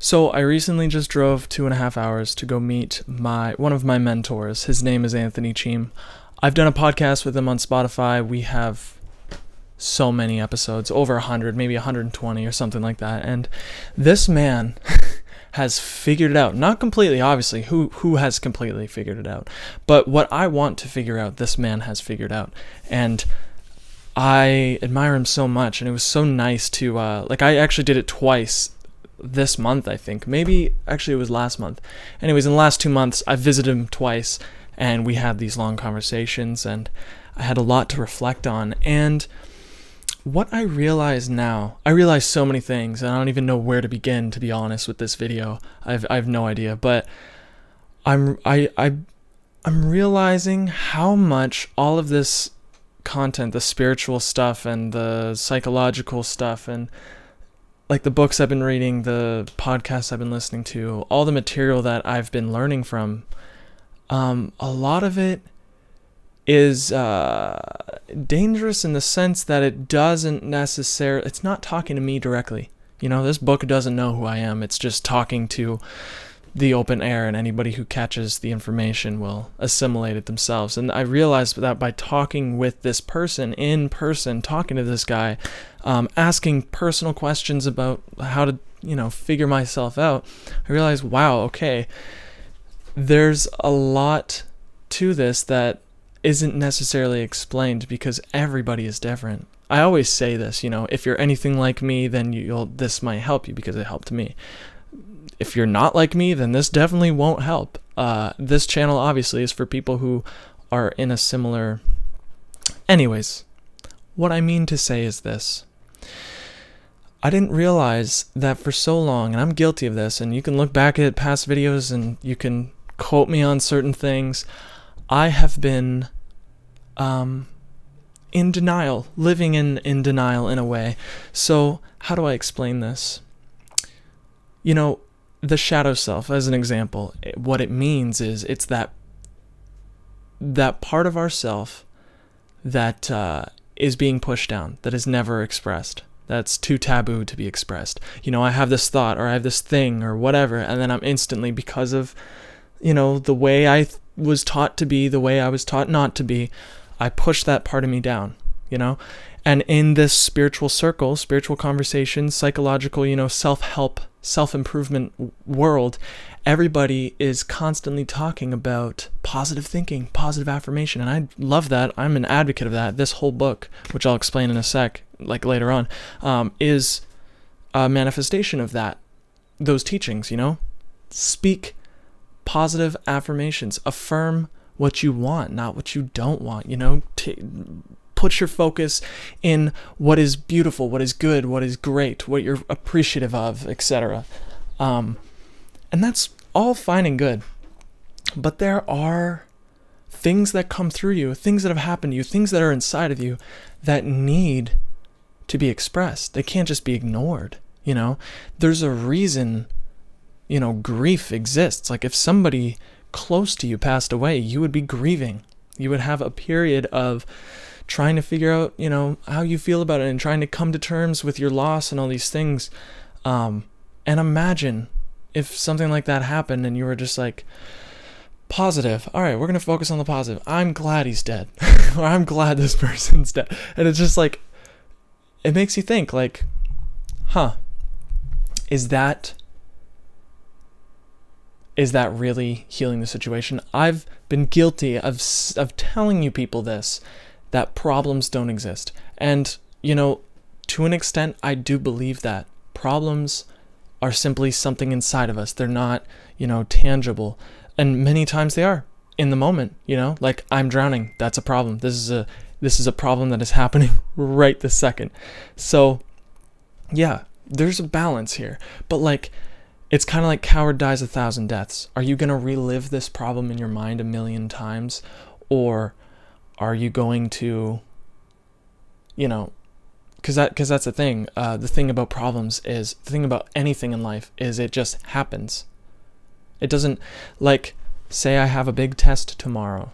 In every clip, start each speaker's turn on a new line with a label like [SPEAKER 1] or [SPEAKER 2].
[SPEAKER 1] So I recently just drove two and a half hours to go meet my one of my mentors. His name is Anthony Cheam. I've done a podcast with him on Spotify. We have so many episodes, over 100, maybe 120 or something like that. And this man has figured it out. Not completely, obviously. Who who has completely figured it out? But what I want to figure out, this man has figured out. And I admire him so much and it was so nice to uh like I actually did it twice this month, I think. Maybe actually it was last month. Anyways, in the last two months, I visited him twice and we had these long conversations and I had a lot to reflect on. And what I realize now, I realize so many things and I don't even know where to begin to be honest with this video. I've I have no idea, but I'm I I I'm realizing how much all of this content, the spiritual stuff and the psychological stuff and like the books I've been reading, the podcasts I've been listening to, all the material that I've been learning from, um, a lot of it is uh, dangerous in the sense that it doesn't necessarily, it's not talking to me directly. You know, this book doesn't know who I am. It's just talking to the open air, and anybody who catches the information will assimilate it themselves. And I realized that by talking with this person in person, talking to this guy, um, asking personal questions about how to, you know, figure myself out, I realized, wow, okay, there's a lot to this that isn't necessarily explained because everybody is different. I always say this, you know, if you're anything like me, then you'll this might help you because it helped me if you're not like me, then this definitely won't help. Uh, this channel obviously is for people who are in a similar. Anyways, what I mean to say is this. I didn't realize that for so long, and I'm guilty of this, and you can look back at past videos and you can quote me on certain things. I have been um, in denial, living in, in denial in a way. So, how do I explain this? You know, the shadow self as an example what it means is it's that that part of ourself that uh, is being pushed down that is never expressed that's too taboo to be expressed. You know i have this thought or i have this thing or whatever and then i'm instantly because of you know the way i th- was taught to be the way i was taught not to be i push that part of me down you know and in this spiritual circle spiritual conversations psychological you know self-help self improvement world, everybody is constantly talking about positive thinking, positive affirmation. And I love that. I'm an advocate of that. This whole book, which I'll explain in a sec, like later on, um, is a manifestation of that, those teachings, you know? Speak positive affirmations, affirm what you want, not what you don't want, you know? T- put your focus in what is beautiful, what is good, what is great, what you're appreciative of, etc. Um, and that's all fine and good. But there are things that come through you, things that have happened to you, things that are inside of you that need to be expressed. They can't just be ignored. You know, there's a reason, you know, grief exists. Like if somebody close to you passed away, you would be grieving. You would have a period of trying to figure out, you know, how you feel about it and trying to come to terms with your loss and all these things. Um, and imagine if something like that happened and you were just like, positive. All right, we're going to focus on the positive. I'm glad he's dead. or I'm glad this person's dead. And it's just like, it makes you think, like, huh, is that is that really healing the situation? I've been guilty of of telling you people this that problems don't exist. And, you know, to an extent, I do believe that. Problems are simply something inside of us. They're not, you know, tangible. And many times they are in the moment, you know, like I'm drowning. That's a problem. This is a this is a problem that is happening right this second. So, yeah, there's a balance here. But like it's kind of like coward dies a thousand deaths. Are you going to relive this problem in your mind a million times? Or are you going to you know because that because that's the thing uh, the thing about problems is the thing about anything in life is it just happens. It doesn't like say i have a big test tomorrow.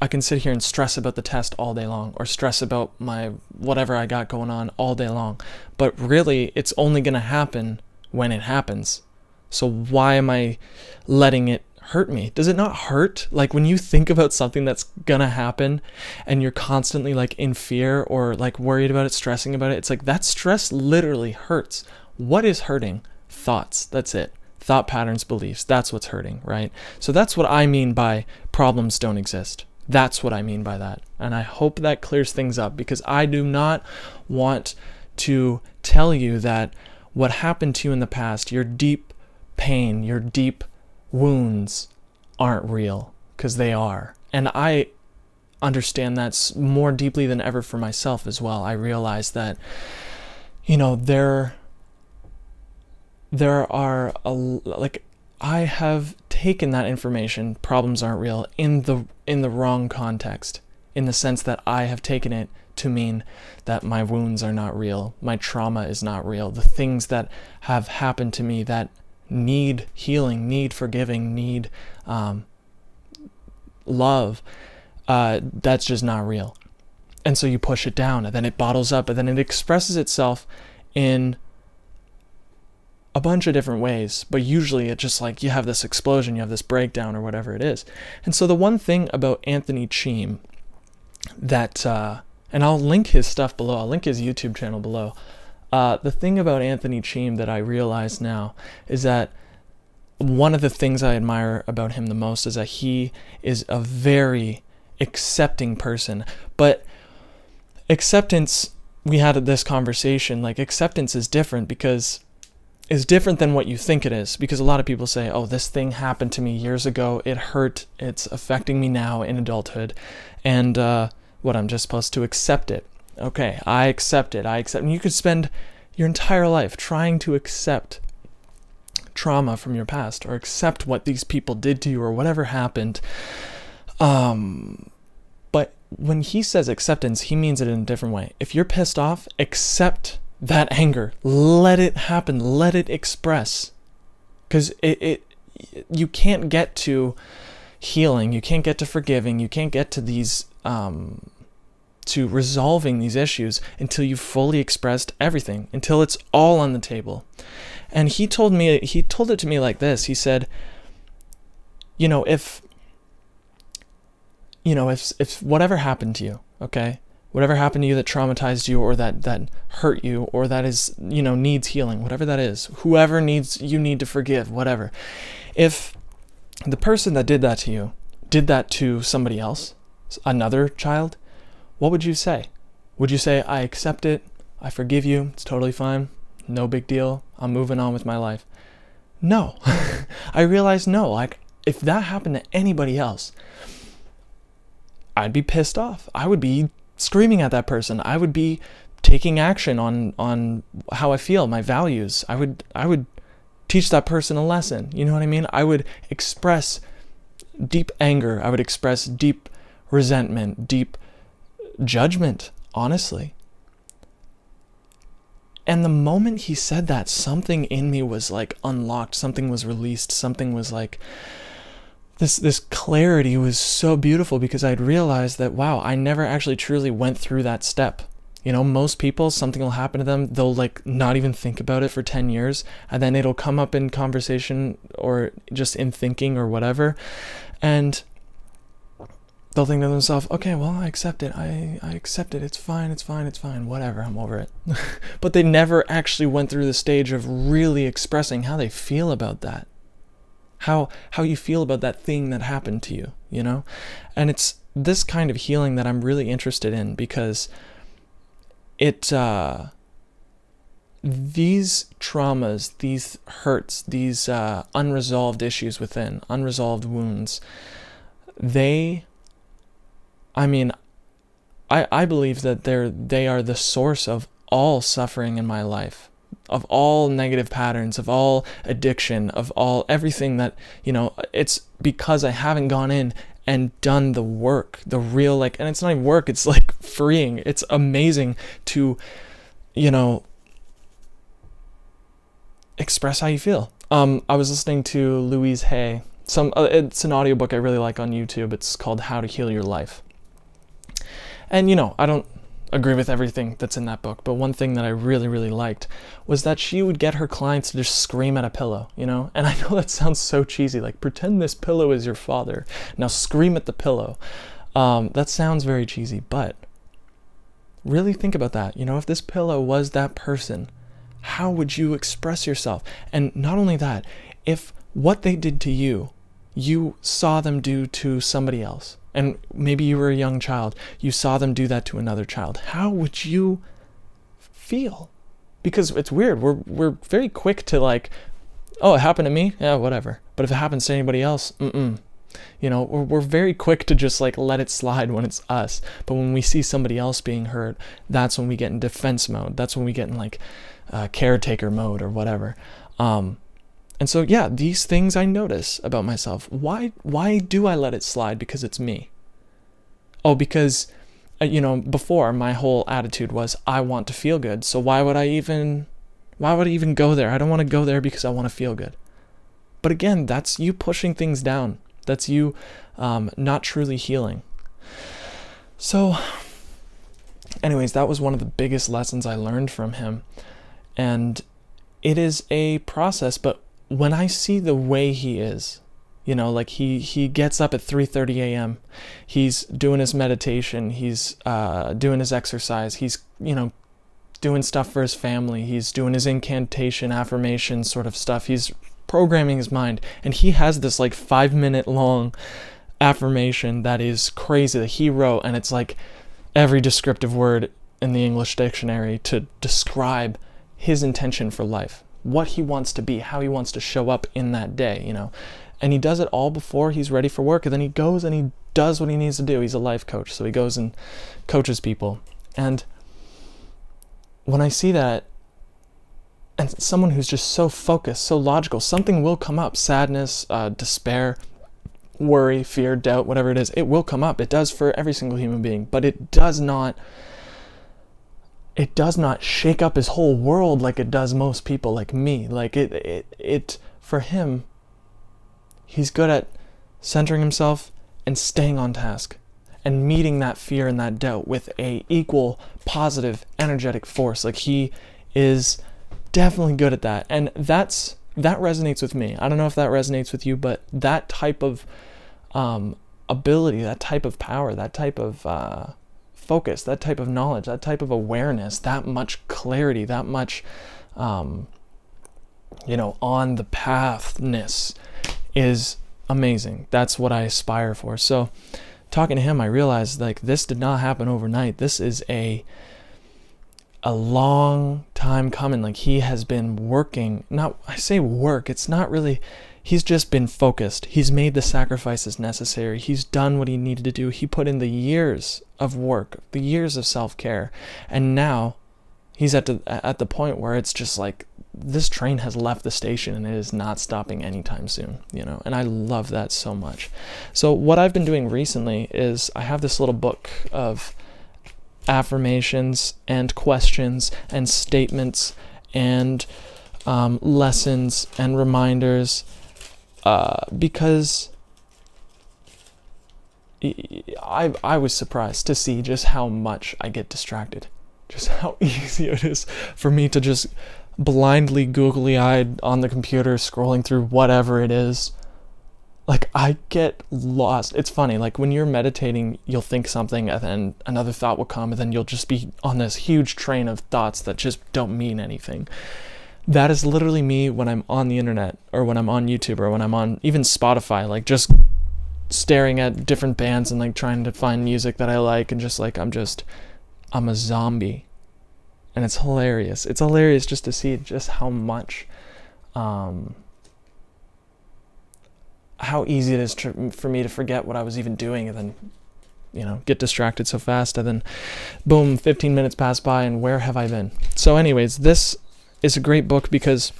[SPEAKER 1] I can sit here and stress about the test all day long or stress about my whatever i got going on all day long. But really it's only going to happen when it happens. So why am I letting it hurt me? Does it not hurt? Like when you think about something that's gonna happen and you're constantly like in fear or like worried about it, stressing about it, it's like that stress literally hurts. What is hurting? Thoughts. That's it. Thought patterns, beliefs. That's what's hurting, right? So that's what I mean by problems don't exist. That's what I mean by that. And I hope that clears things up because I do not want to tell you that what happened to you in the past, your deep pain, your deep wounds aren't real because they are. And I understand that more deeply than ever for myself as well. I realize that you know there there are a, like I have taken that information problems aren't real in the in the wrong context in the sense that I have taken it to mean that my wounds are not real, my trauma is not real, the things that have happened to me that need healing, need forgiving, need um, love, uh, that's just not real. And so you push it down, and then it bottles up, and then it expresses itself in a bunch of different ways, but usually it just like you have this explosion, you have this breakdown, or whatever it is. And so the one thing about Anthony Cheam that, uh, and I'll link his stuff below, I'll link his YouTube channel below. Uh, the thing about Anthony Cheam that I realize now is that one of the things I admire about him the most is that he is a very accepting person. But acceptance, we had this conversation, like acceptance is different because is different than what you think it is because a lot of people say, "Oh, this thing happened to me years ago. It hurt. It's affecting me now in adulthood." And uh, what I'm just supposed to accept it okay, I accept it. I accept. And you could spend your entire life trying to accept trauma from your past or accept what these people did to you or whatever happened. Um, but when he says acceptance, he means it in a different way. If you're pissed off, accept that anger. Let it happen. Let it express. Because it, it, you can't get to healing. You can't get to forgiving. You can't get to these um, to resolving these issues until you've fully expressed everything, until it's all on the table. And he told me, he told it to me like this. He said, you know, if, you know, if, if whatever happened to you, okay, whatever happened to you that traumatized you or that, that hurt you or that is, you know, needs healing, whatever that is, whoever needs, you need to forgive, whatever. If the person that did that to you did that to somebody else, another child, what would you say? Would you say, I accept it, I forgive you, it's totally fine, no big deal, I'm moving on with my life? No. I realize no. Like, if that happened to anybody else, I'd be pissed off. I would be screaming at that person. I would be taking action on on how I feel, my values. I would I would teach that person a lesson. You know what I mean? I would express deep anger. I would express deep resentment, deep judgment, honestly. And the moment he said that, something in me was like unlocked, something was released, something was like this this clarity was so beautiful because I'd realized that wow, I never actually truly went through that step. You know, most people something will happen to them, they'll like not even think about it for 10 years and then it'll come up in conversation or just in thinking or whatever. And they'll think to themselves, okay, well, I accept it. I, I accept it. It's fine. It's fine. It's fine. Whatever. I'm over it. but they never actually went through the stage of really expressing how they feel about that. How, how you feel about that thing that happened to you, you know? And it's this kind of healing that I'm really interested in because it, uh, these traumas, these hurts, these uh, unresolved issues within, unresolved wounds, they I mean, I, I believe that they're they are the source of all suffering in my life of all negative patterns of all addiction of all everything that you know it's because i haven't gone in and done the work the real like and it's not even work it's like freeing. It's amazing to you know express how you feel. Um i was listening to louise hay. Some uh, it's an audiobook i really like on youtube. It's called how to heal your life. And you know, I don't agree with everything that's in that book, but one thing that I really, really liked was that she would get her clients to just scream at a pillow, you know? And I know that sounds so cheesy, like pretend this pillow is your father. Now scream at the pillow. Um, that sounds very cheesy, but really think about that. You know, if this pillow was that person, how would you express yourself? And not only that, if what they did to you, you saw them do to somebody else, and maybe you were a young child, you saw them do that to another child, how would you feel? Because it's weird. We're we're very quick to like, oh, it happened to me. Yeah, whatever. But if it happens to anybody else, mm-mm. You know, we're, we're very quick to just like let it slide when it's us. But when we see somebody else being hurt, that's when we get in defense mode. That's when we get in like uh, caretaker mode or whatever. Um, and so yeah, these things I notice about myself. Why why do I let it slide because it's me? Oh, because uh, you know, before my whole attitude was I want to feel good. So why would I even why would I even go there? I don't want to go there because I want to feel good. But again, that's you pushing things down. That's you um, not truly healing. So, anyways, that was one of the biggest lessons I learned from him. And it is a process, but when I see the way he is, you know, like he he gets up at 3:30 a.m. He's doing his meditation. He's uh, doing his exercise. He's you know doing stuff for his family. He's doing his incantation, affirmation sort of stuff. He's programming his mind, and he has this like five minute long affirmation that is crazy that he wrote, and it's like every descriptive word in the English dictionary to describe his intention for life, what he wants to be, how he wants to show up in that day, you know? And he does it all before he's ready for work and then he goes and he does what he needs to do. He's a life coach so he goes and coaches people. And when i see that and someone who's just so focused so logical something will come up. Sadness uh, despair worry fear doubt whatever it is it will come up. It does for every single human being but it does not it does not shake up his whole world like it does most people like me. Like it it, it for him He's good at centering himself and staying on task and meeting that fear and that doubt with a equal positive energetic force. Like he is definitely good at that. And that's that resonates with me. I don't know if that resonates with you but that type of um, ability that type of power that type of uh, focus that type of knowledge that type of awareness that much clarity that much um, you know on the pathness is amazing. That's what I aspire for. So, talking to him, I realized like this did not happen overnight. This is a a long time coming. Like he has been working. Not I say work. It's not really. He's just been focused. He's made the sacrifices necessary. He's done what he needed to do. He put in the years of work, the years of self care, and now he's at the at the point where it's just like this train has left the station and it is not stopping anytime soon, you know, and I love that so much. So, what I've been doing recently is I have this little book of affirmations and questions and statements and um, lessons and reminders uh, because I, I was surprised to see just how much I get distracted, just how easy it is for me to just blindly googly eyed on the computer scrolling through whatever it is. Like I get lost. It's funny. Like when you're meditating, you'll think something and then another thought will come and then you'll just be on this huge train of thoughts that just don't mean anything. That is literally me when I'm on the internet or when I'm on YouTube or when I'm on even Spotify, like just staring at different bands and like trying to find music that I like and just like I'm just I'm a zombie and it's hilarious. It's hilarious just to see just how much, um, how easy it is to, for me to forget what I was even doing and then, you know, get distracted so fast and then, boom, 15 minutes pass by and where have I been? So, anyways, this is a great book because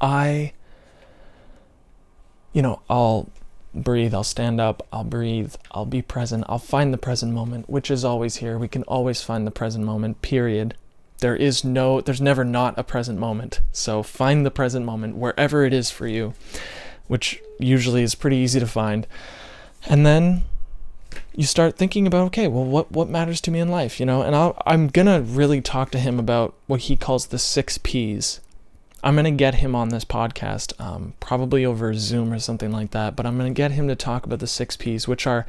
[SPEAKER 1] I, you know, I'll breathe, I'll stand up, I'll breathe, I'll be present, I'll find the present moment, which is always here. We can always find the present moment, period. There is no, there's never not a present moment. So find the present moment wherever it is for you, which usually is pretty easy to find. And then you start thinking about okay well what what matters to me in life you know? And I'll, i'm gonna really talk to him about what he calls the six p's. I'm gonna get him on this podcast um, probably over zoom or something like that but i'm gonna get him to talk about the six p's which are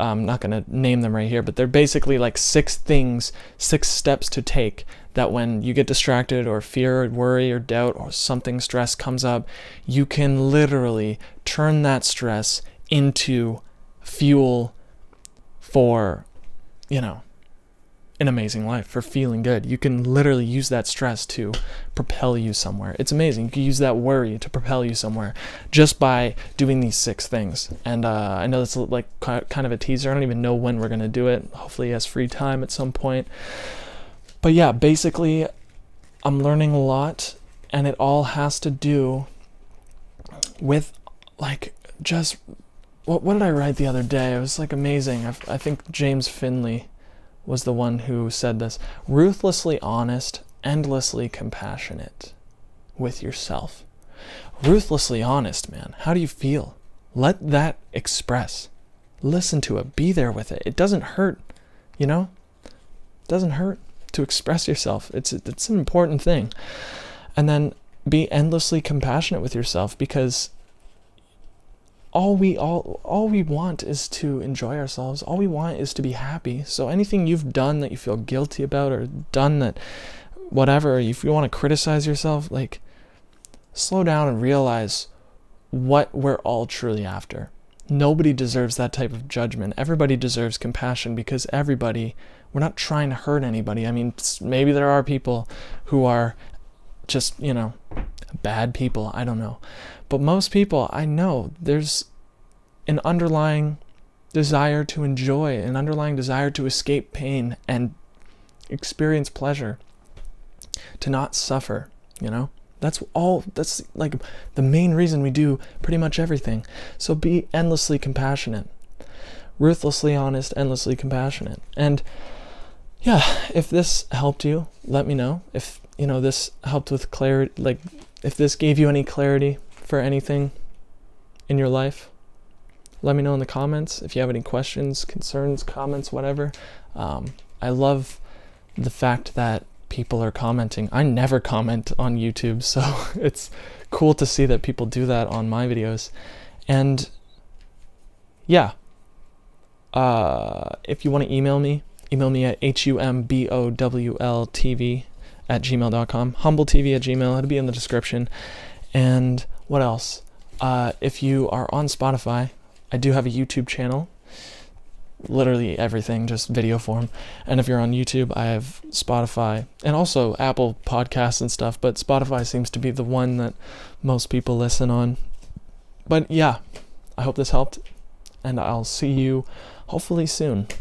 [SPEAKER 1] i'm not gonna name them right here but they're basically like six things six steps to take that when you get distracted or fear or worry or doubt or something stress comes up you can literally turn that stress into fuel for, you know, an amazing life, for feeling good. You can literally use that stress to propel you somewhere. It's amazing. You can use that worry to propel you somewhere just by doing these six things. And uh, I know that's like kind of a teaser. I don't even know when we're going to do it. Hopefully, he has free time at some point. But yeah, basically, I'm learning a lot, and it all has to do with like just what, what did I write the other day? It was like amazing. I, I think James Finley was the one who said this ruthlessly honest, endlessly compassionate with yourself. Ruthlessly honest, man. How do you feel? Let that express. Listen to it. Be there with it. It doesn't hurt, you know? It doesn't hurt to express yourself. It's it's an important thing. And then be endlessly compassionate with yourself because all we all all we want is to enjoy ourselves. All we want is to be happy. So anything you've done that you feel guilty about or done that whatever if you want to criticize yourself like slow down and realize what we're all truly after. Nobody deserves that type of judgment. Everybody deserves compassion because everybody we're not trying to hurt anybody. I mean maybe there are people who are just you know bad people. I don't know but most people, I know there's an underlying desire to enjoy, an underlying desire to escape pain and experience pleasure, to not suffer, you know? That's all, that's like the main reason we do pretty much everything. So be endlessly compassionate, ruthlessly honest, endlessly compassionate. And yeah, if this helped you, let me know. If, you know, this helped with clarity, like if this gave you any clarity, for anything in your life, let me know in the comments if you have any questions, concerns, comments, whatever. Um, I love the fact that people are commenting. I never comment on YouTube, so it's cool to see that people do that on my videos. And yeah, uh, if you want to email me, email me at humbletv at gmail.com, humbletv at gmail. It'll be in the description. And what else? Uh, if you are on Spotify, I do have a YouTube channel. Literally everything, just video form. And if you're on YouTube, I have Spotify and also Apple Podcasts and stuff. But Spotify seems to be the one that most people listen on. But yeah, I hope this helped. And I'll see you hopefully soon.